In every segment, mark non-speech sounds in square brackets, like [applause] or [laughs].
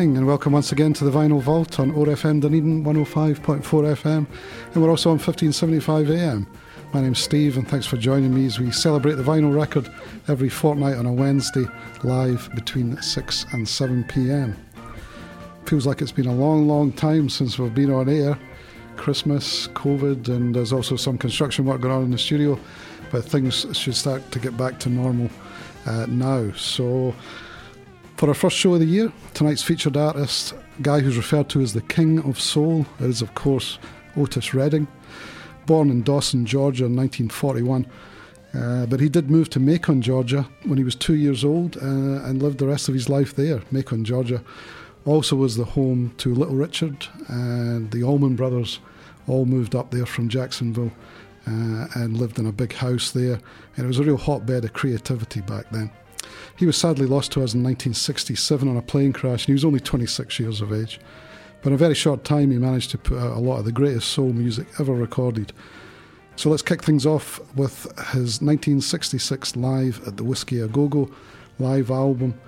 Evening and welcome once again to the Vinyl Vault on OAR FM Dunedin 105.4 FM and we're also on 1575 AM. My name's Steve and thanks for joining me as we celebrate the vinyl record every fortnight on a Wednesday live between 6 and 7 pm. Feels like it's been a long, long time since we've been on air. Christmas, COVID, and there's also some construction work going on in the studio, but things should start to get back to normal uh, now. So for our first show of the year, tonight's featured artist, guy who's referred to as the King of Soul, is of course Otis Redding. Born in Dawson, Georgia in 1941, uh, but he did move to Macon, Georgia when he was two years old uh, and lived the rest of his life there. Macon, Georgia also was the home to Little Richard and the Allman Brothers all moved up there from Jacksonville uh, and lived in a big house there. And it was a real hotbed of creativity back then. He was sadly lost to us in 1967 on a plane crash, and he was only 26 years of age. But in a very short time, he managed to put out a lot of the greatest soul music ever recorded. So let's kick things off with his 1966 Live at the Whisky A Go Go live album.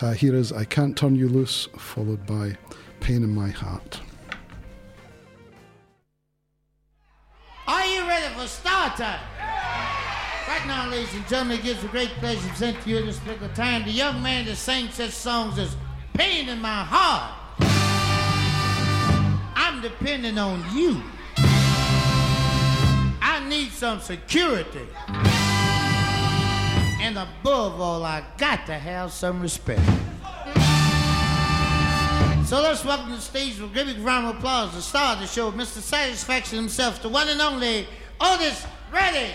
Uh, here is I Can't Turn You Loose, followed by Pain in My Heart. Are you ready for start time? Right now, ladies and gentlemen, it gives a great pleasure to present to you in this particular time the young man that sings such songs as Pain in My Heart. I'm depending on you. I need some security. And above all, I got to have some respect. So let's welcome to the stage with a big round of applause the star of the show, Mr. Satisfaction himself, the one and only Otis Redding.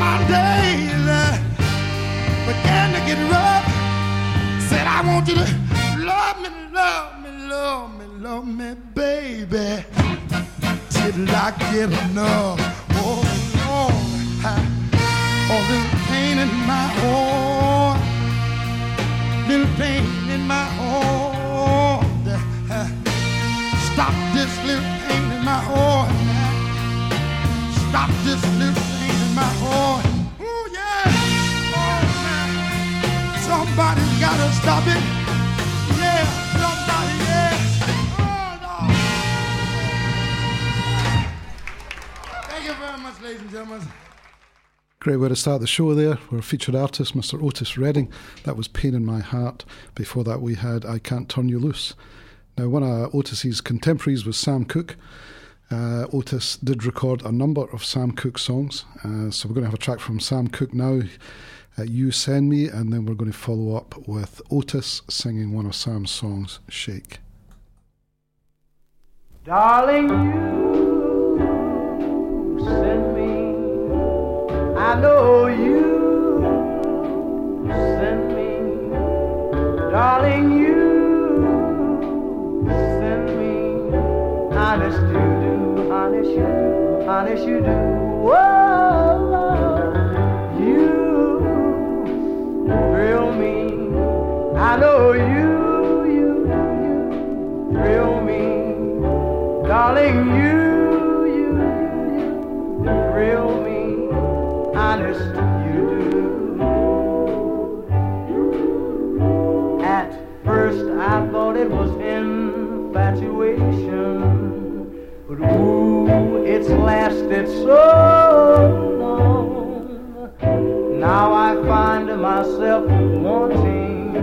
My days began to get rough. Said I want you to love me, love me, love me, love me, baby, till I get enough. Oh Lord, all the pain in my heart, little pain in my heart. Stop this little pain in my heart. Stop this little my. Ooh, yeah. Oh, man. Somebody's gotta stop it. Yeah. Oh. Great way to start the show there. Our featured artist, Mr. Otis Redding. That was Pain in My Heart. Before that, we had I Can't Turn You Loose. Now, one of Otis's contemporaries was Sam Cooke. Uh, Otis did record a number of Sam Cooke songs, uh, so we're going to have a track from Sam Cooke now. Uh, you send me, and then we're going to follow up with Otis singing one of Sam's songs, Shake. Darling, you send me. I know you send me. Darling, you send me. Honest, you do. Oh, Whoa, you thrill me. I know you, you, you thrill me, darling. You, you, you, you thrill me. Honest you do. It's lasted so long. Now I find myself wanting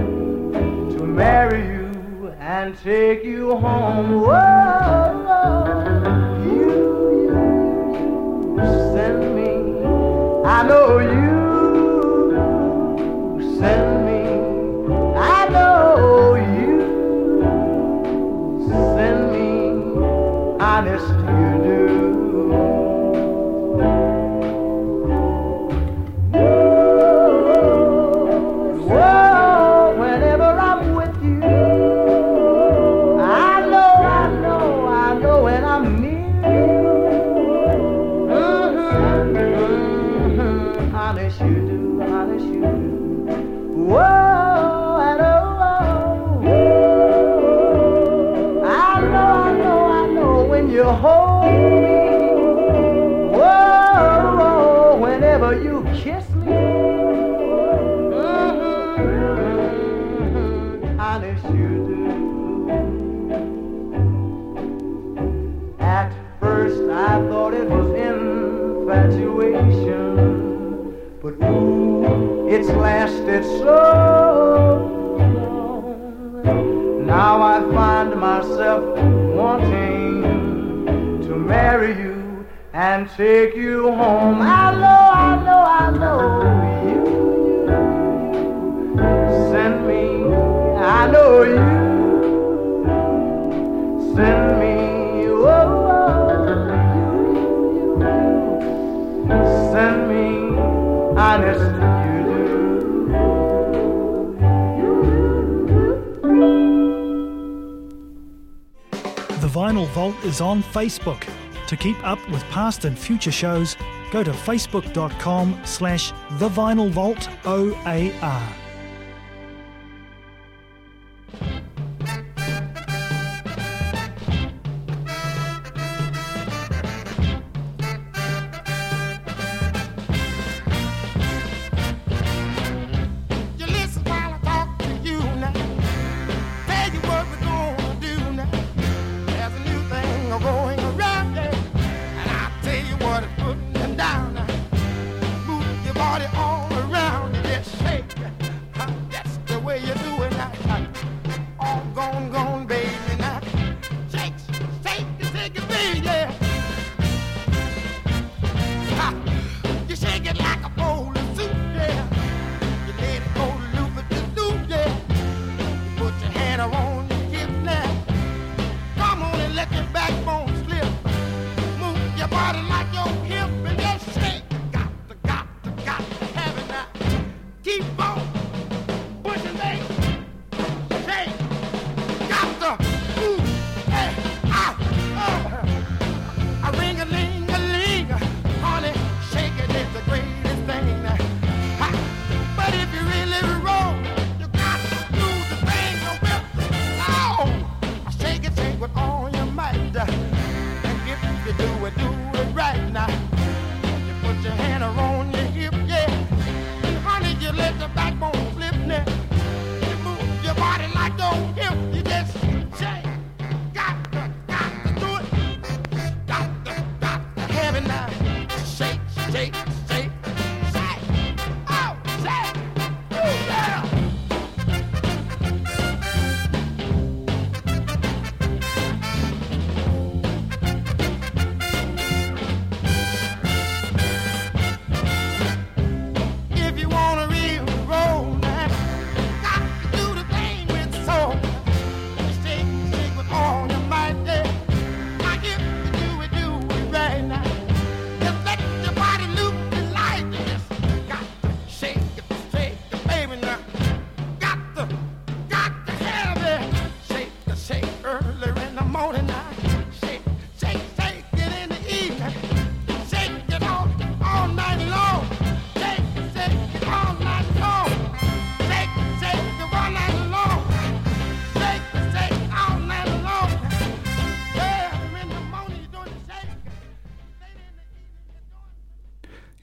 to marry you and take you home. Whoa, you, you, you send me. I know you and take you home. I know, I know, I know you, send me. I know you send me. Oh, oh you, send me. Honest, The Vinyl Vault is on Facebook. To keep up with past and future shows, go to facebook.com slash The Vinyl Vault OAR.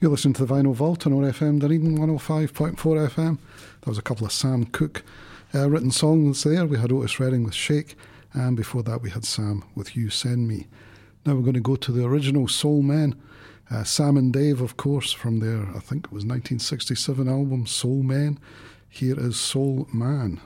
You're listening to the Vinyl Vault on OAR FM Dunedin 105.4 FM. There was a couple of Sam Cooke uh, written songs there. We had Otis Redding with Shake, and before that we had Sam with You Send Me. Now we're going to go to the original Soul Men. Uh, Sam and Dave, of course, from their, I think it was 1967 album Soul Men. Here is Soul Man.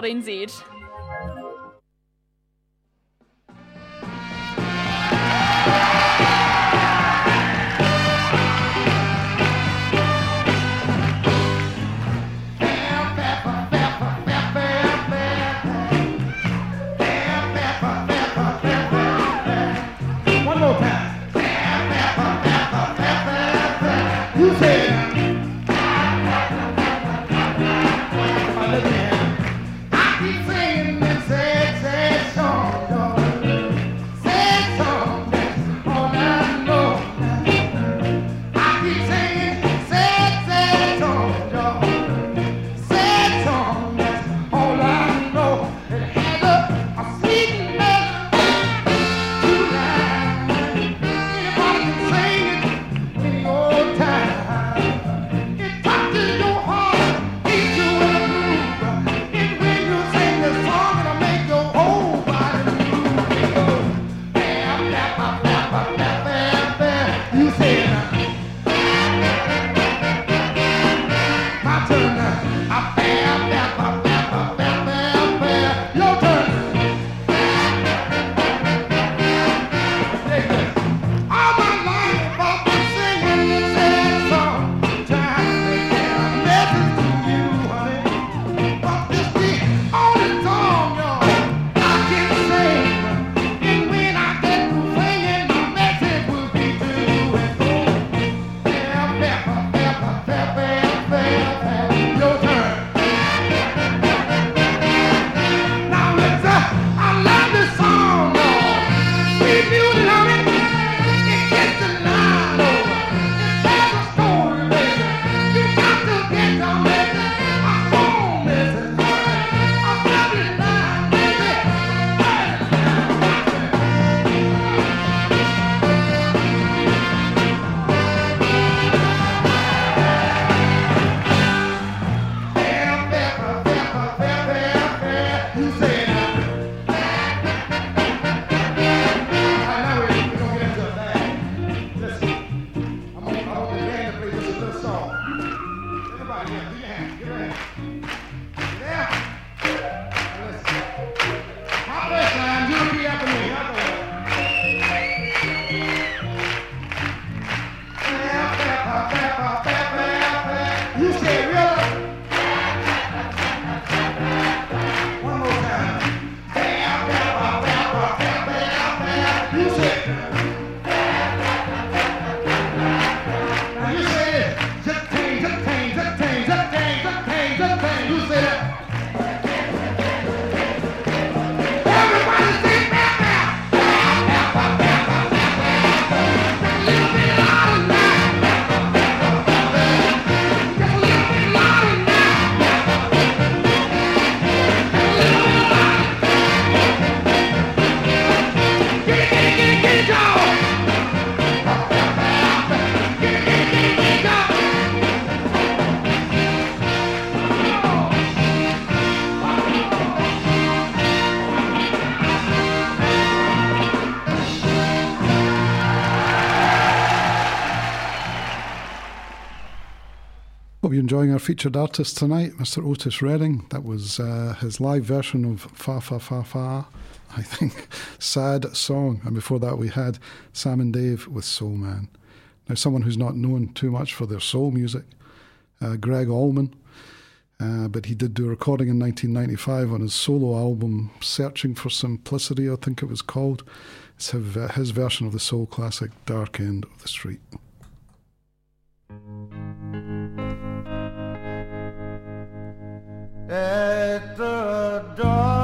www.org.nz. I enjoying our featured artist tonight, Mr. Otis Redding. That was uh, his live version of Fa Fa Fa Fa, I think, [laughs] Sad Song. And before that, we had Sam and Dave with Soul Man. Now, someone who's not known too much for their soul music, uh, Gregg Allman. Uh, but he did do a recording in 1995 on his solo album, Searching for Simplicity, I think it was called. It's his, uh, his version of the soul classic Dark End of the Street. At the dark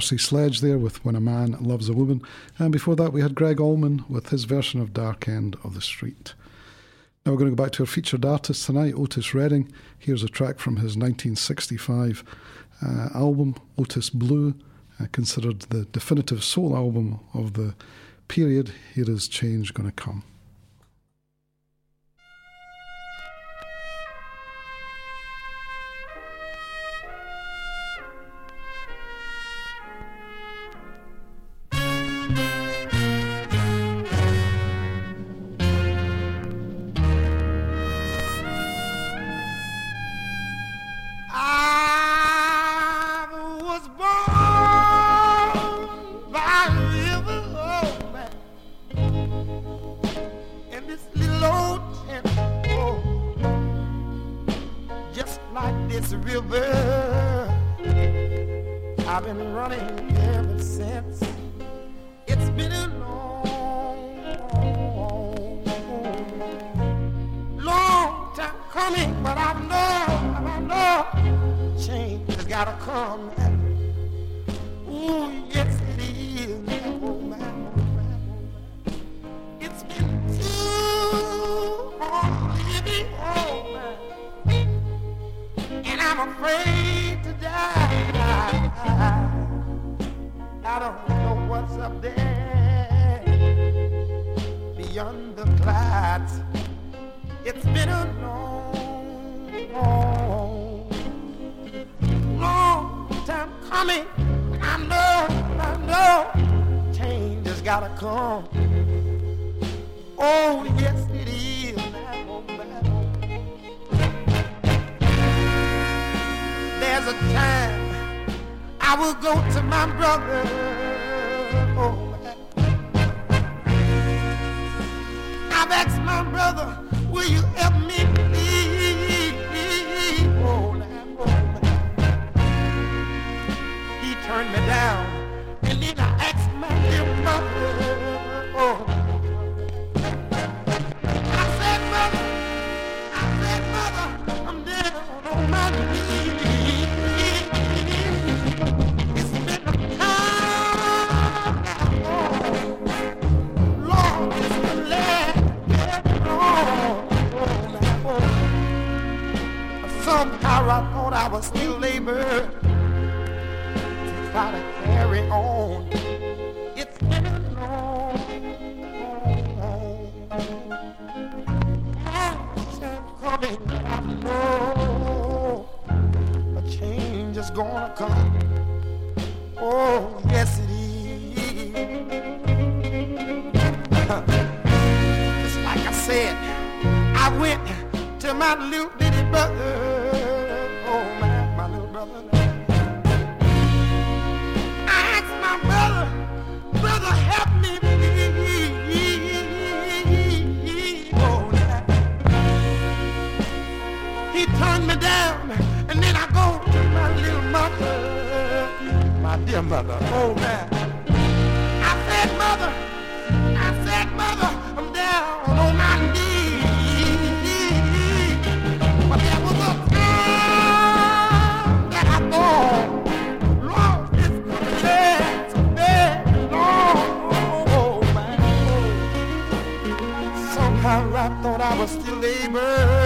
Percy Sledge there with When a Man Loves a Woman. And before that, we had Gregg Allman with his version of Dark End of the Street. Now we're going to go back to our featured artist tonight, Otis Redding. Here's a track from his 1965 uh, album, Otis Blue, uh, considered the definitive soul album of the period. Here is Change Gonna Come. I've been running ever since. It's been a long, long time coming, but I know, I know, change has got to come. Ooh, yes, it is. Oh, my, oh, my. It's been too long living, oh, my. And I'm afraid. I don't know what's up there beyond the clouds. It's been a long, long, long time coming. I know, I know, change has gotta come. Oh, yes, it is. There's a time. I will go to my brother. Oh, I've asked my brother, will you help me, please? He turned me down, and then I asked my dear mother. was still labor to try to carry on. It's been a long, long, coming. I know a change is gonna come. Oh, yes it is. [laughs] Just like I said, I went to my little bitty brother. dear mother, oh man. I said, mother, I said, mother, I'm down on my knees. But there was a time that I thought. Lord, it's coming next. Oh man! Somehow I thought I was still able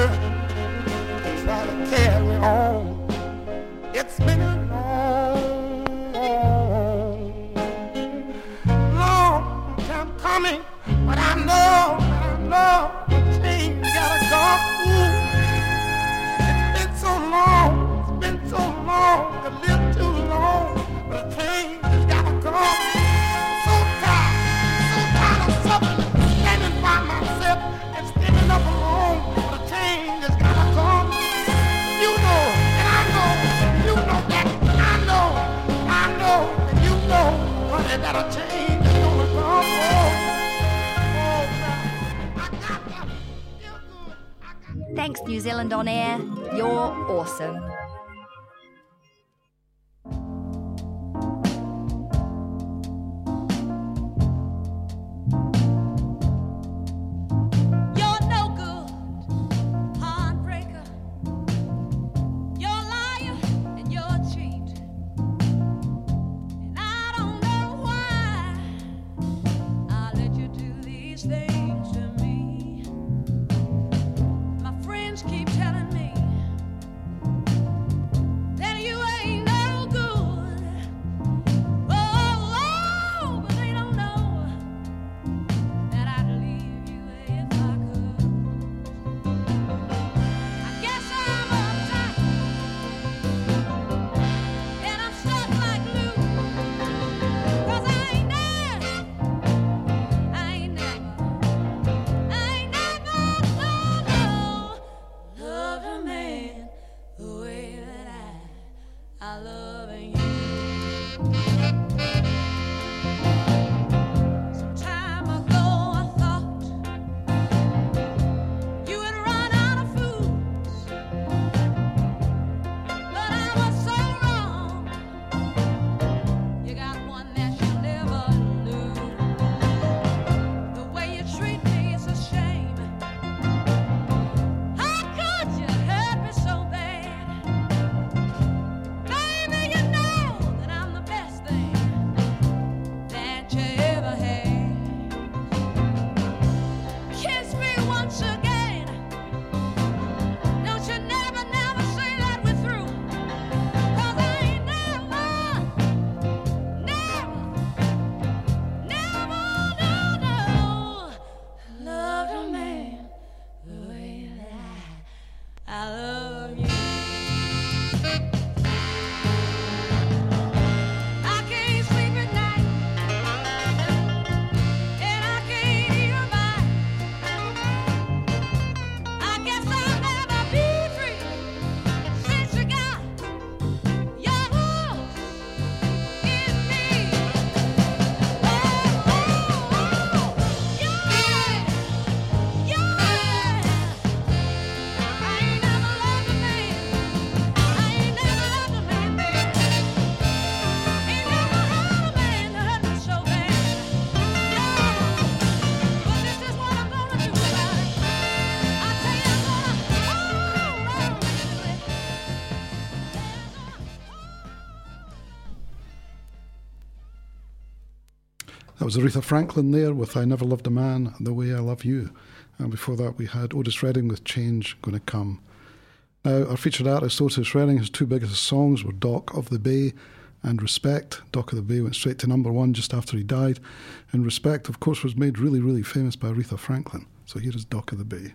Zealand on Air. You're awesome. Was Aretha Franklin there with I Never Loved a Man the Way I Love You. And before that, we had Otis Redding with Change Gonna Come. Now, our featured artist Otis Redding, his two biggest songs were Dock of the Bay and Respect. Dock of the Bay went straight to number one just after he died. And Respect, of course, was made really, really famous by Aretha Franklin. So here is Dock of the Bay.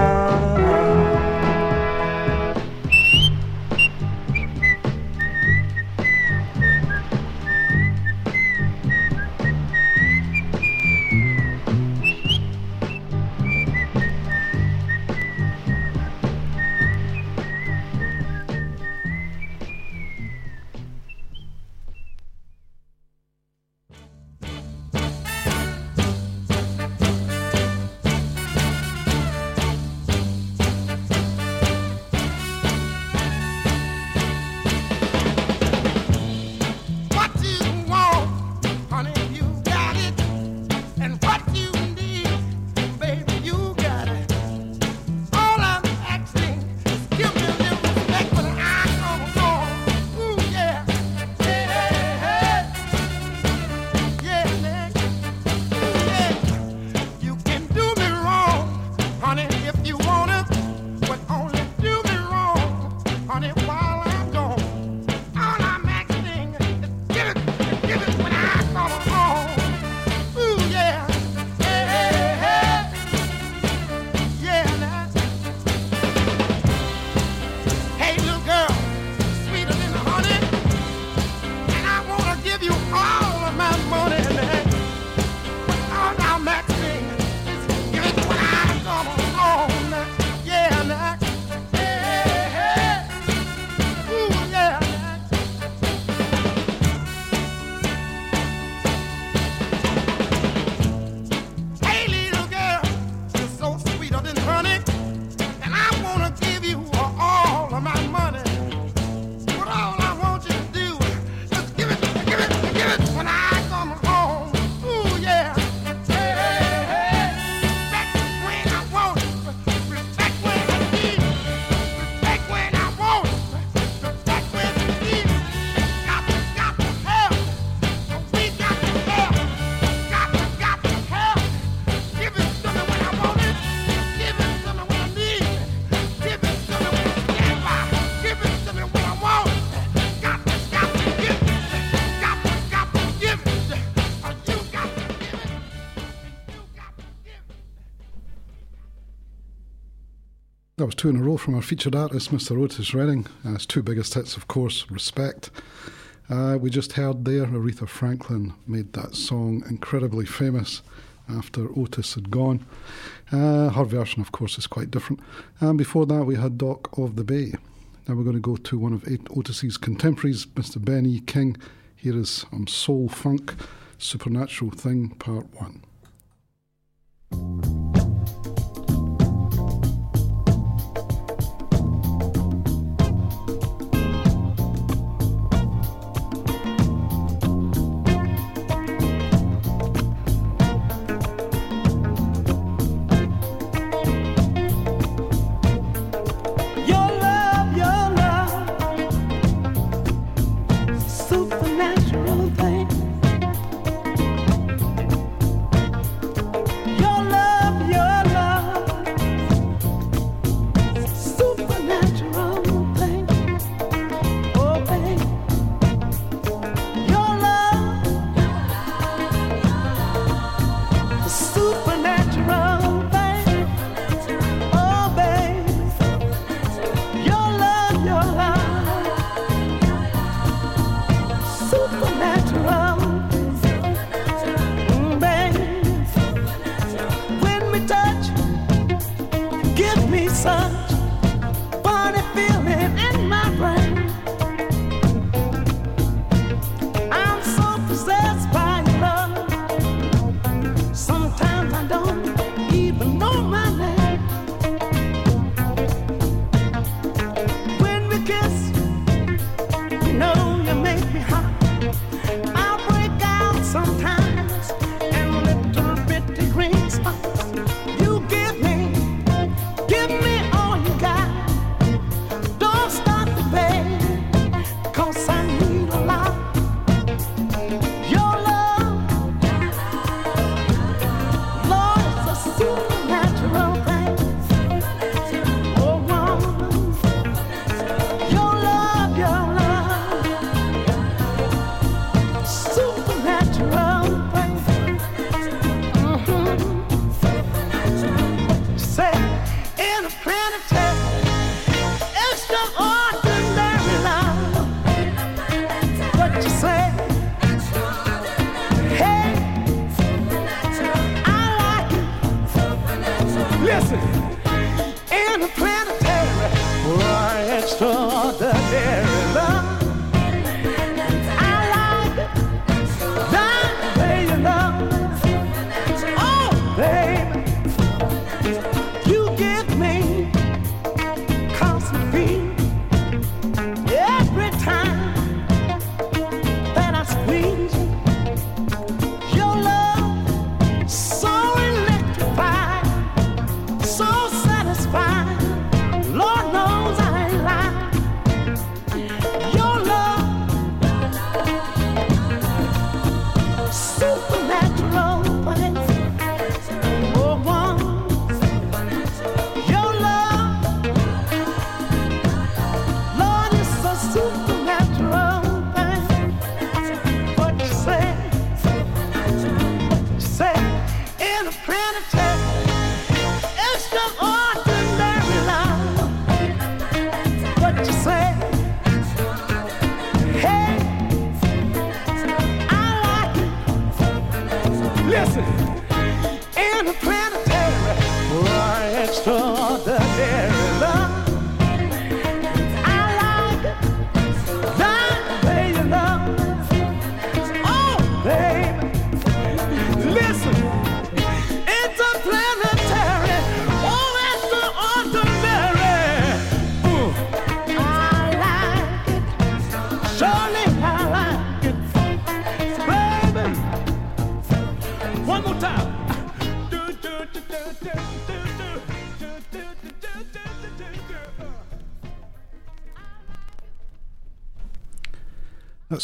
Two in a row from our featured artist, Mr. Otis Redding. Uh, his two biggest hits, of course, Respect. Uh, we just heard there Aretha Franklin made that song incredibly famous after Otis had gone. Uh, her version, of course, is quite different. And before that, we had Dock of the Bay. Now we're going to go to one of Otis's contemporaries, Mr. Ben E. King. Here is um, Soul Funk, Supernatural Thing, Part 1.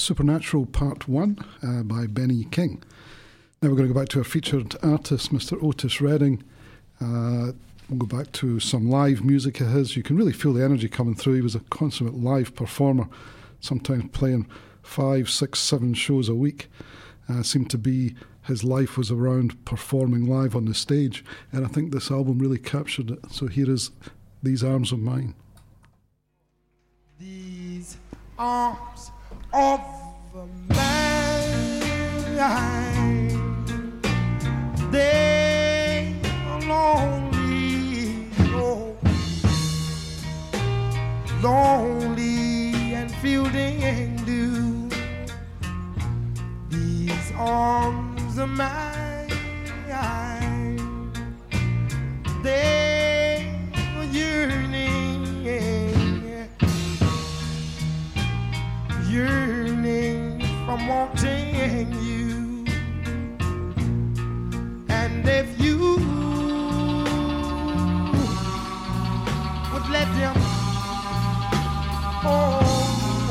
Supernatural Part 1 uh, by Benny King. Now we're going to go back to our featured artist, Mr. Otis Redding. Uh, we'll go back to some live music of his. You can really feel the energy coming through. He was a consummate live performer, sometimes playing five, six, seven shows a week. Uh, seemed to be his life was around performing live on the stage, and I think this album really captured it. So here is These Arms of Mine. These arms of mine, they are lonely, oh, lonely and fielding dew. These arms of mine, they are yearning from wanting you. And if you would let them, oh,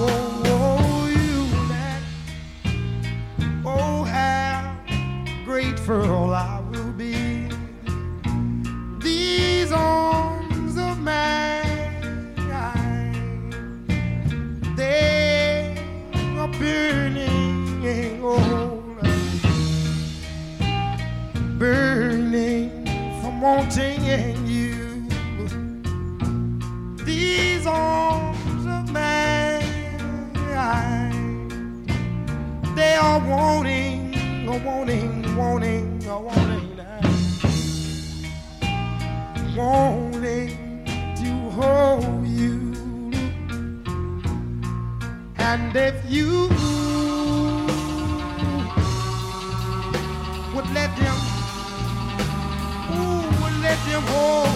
oh, oh, you oh, how grateful I will oh, wanting, wanting, oh, wanting, wanting to hold you. And if you would let them, ooh, would let them hold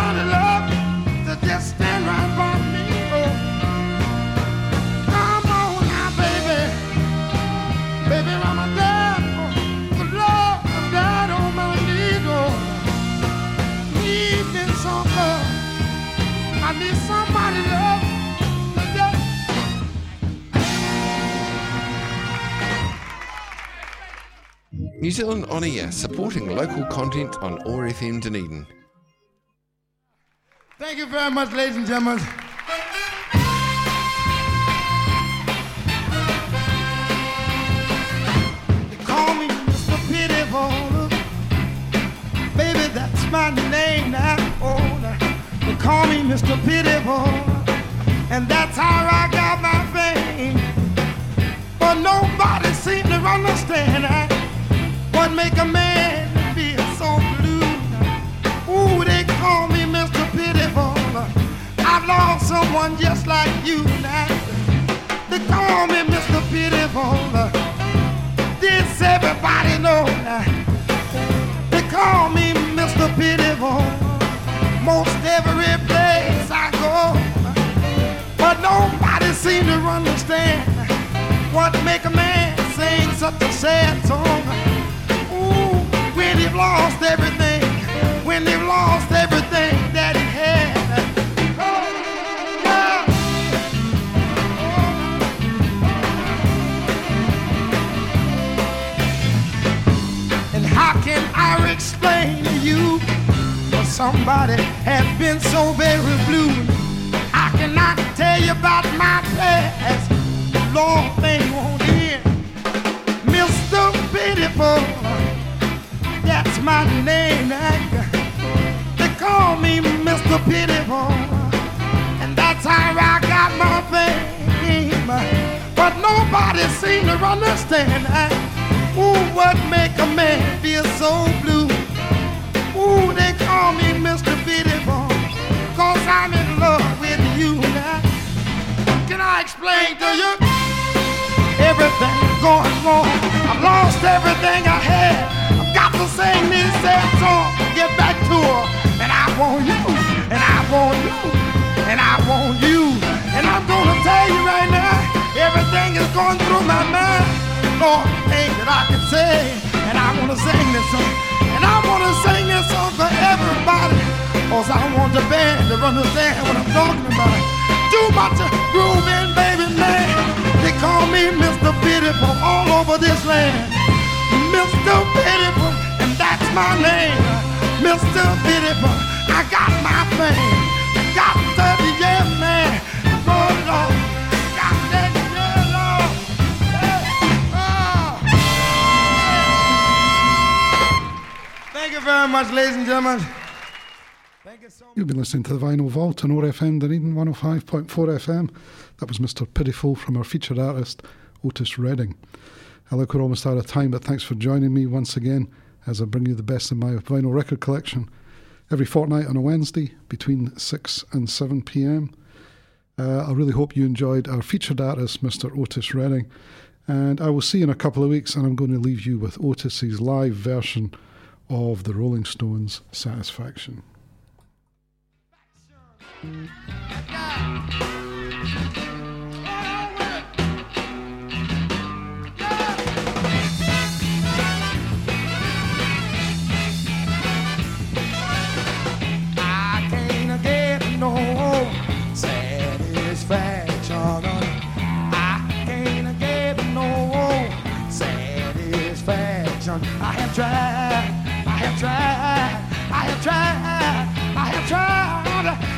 New Zealand On Air, supporting local content on OAR FM Dunedin. Thank you very much, ladies and gentlemen. They call me Mr. Pitiful. Baby, that's my name now. They call me Mr. Pitiful. And that's how I got my fame. But nobody seems to understand uh, what make a man feel so blue. Ooh, they call me Mr. Pitiful. I've lost someone just like you now. They call me Mr. Pitiful. This everybody know now. They call me Mr. Pitiful. Most every place I go. But nobody seem to understand what make a man sing such a sad song. They've lost everything, when they've lost everything that he had. And how can I explain to you for somebody has been so very blue? I cannot tell you about my past. Lord, they won't. My name. Eh? They call me Mr. Pitiful, and that's how I got my fame. But nobody seems to understand eh? Ooh, what make a man feel so blue? Ooh, they call me Mr. Beautiful, cause I'm in love with you now. Can I explain to you? Everything going wrong. I've lost everything I had. To sing sad song get back to her. And I want you, and I want you, and I want you. And I'm gonna tell you right now, everything is going through my mind. Lord, things that I can say, and I wanna sing this song. And I wanna sing this song for everybody. Cause I want the band to understand what I'm talking about. Too much grooving, baby man. They call me Mr. Pitiful all over this land. Mr. Pitiful, my name. Mr. I got my oh. Thank you very much, ladies and gentlemen. Thank you so much. You've been listening to the Vinyl Vault on OAR FM Dunedin 105.4 FM. That was Mr. Pitiful from our featured artist, Otis Redding. I look, we're almost out of time, but thanks for joining me once again as I bring you the best of my vinyl record collection every fortnight on a Wednesday between 6 and 7 pm. Uh, I really hope you enjoyed our featured artist, Mr. Otis Redding. And I will see you in a couple of weeks, and I'm going to leave you with Otis's live version of the Rolling Stones' Satisfaction. Have tried, I have tried, I have tried, I have tried.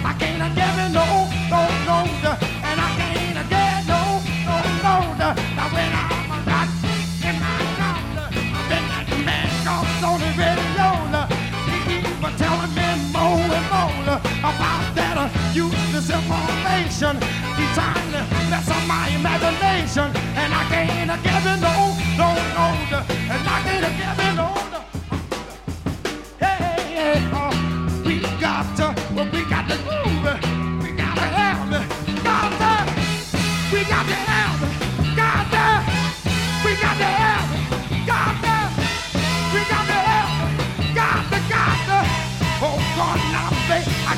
I can't get it no, no, no, and I can't get no, no, no. Now when I'm not in my yonder, I've been at the man comes on the radio. He telling me more and more about that useless information. He's trying to mess up my imagination, and I can't get it no, uh,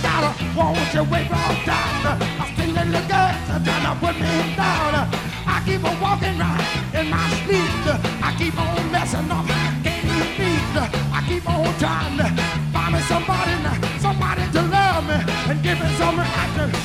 gotta want you way from down. To find me somebody, somebody to love me and give me some action.